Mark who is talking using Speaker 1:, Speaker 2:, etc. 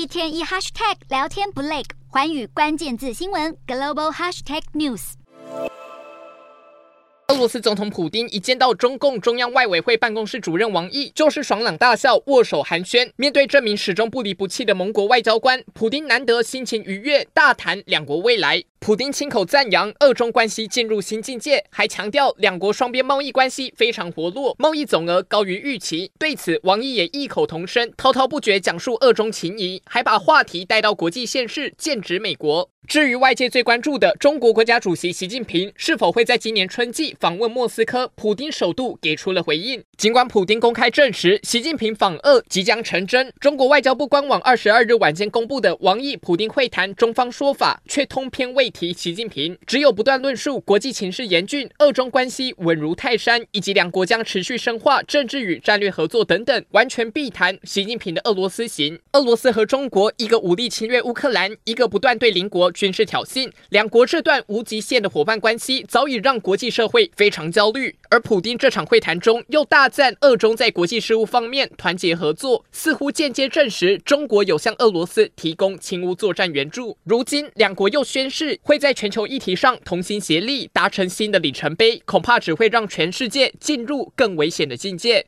Speaker 1: 一天一 hashtag 聊天不累，环宇关键字新闻 global hashtag news。
Speaker 2: 俄罗斯总统普丁一见到中共中央外委会办公室主任王毅，就是爽朗大笑，握手寒暄。面对这名始终不离不弃的盟国外交官，普丁难得心情愉悦，大谈两国未来。普丁亲口赞扬俄中关系进入新境界，还强调两国双边贸易关系非常活络，贸易总额高于预期。对此，王毅也异口同声，滔滔不绝讲述俄中情谊，还把话题带到国际现实，剑指美国。至于外界最关注的中国国家主席习近平是否会在今年春季访问莫斯科，普丁首度给出了回应。尽管普丁公开证实习近平访俄即将成真，中国外交部官网二十二日晚间公布的王毅普丁会谈中方说法却通篇未提习近平，只有不断论述国际情势严峻、俄中关系稳如泰山，以及两国将持续深化政治与战略合作等等，完全避谈习近平的俄罗斯行。俄罗斯和中国一个武力侵略乌克兰，一个不断对邻国军事挑衅，两国这段无极限的伙伴关系早已让国际社会非常焦虑。而普丁这场会谈中又大赞俄中在国际事务方面团结合作，似乎间接证实中国有向俄罗斯提供亲乌作战援助。如今两国又宣誓会在全球议题上同心协力，达成新的里程碑，恐怕只会让全世界进入更危险的境界。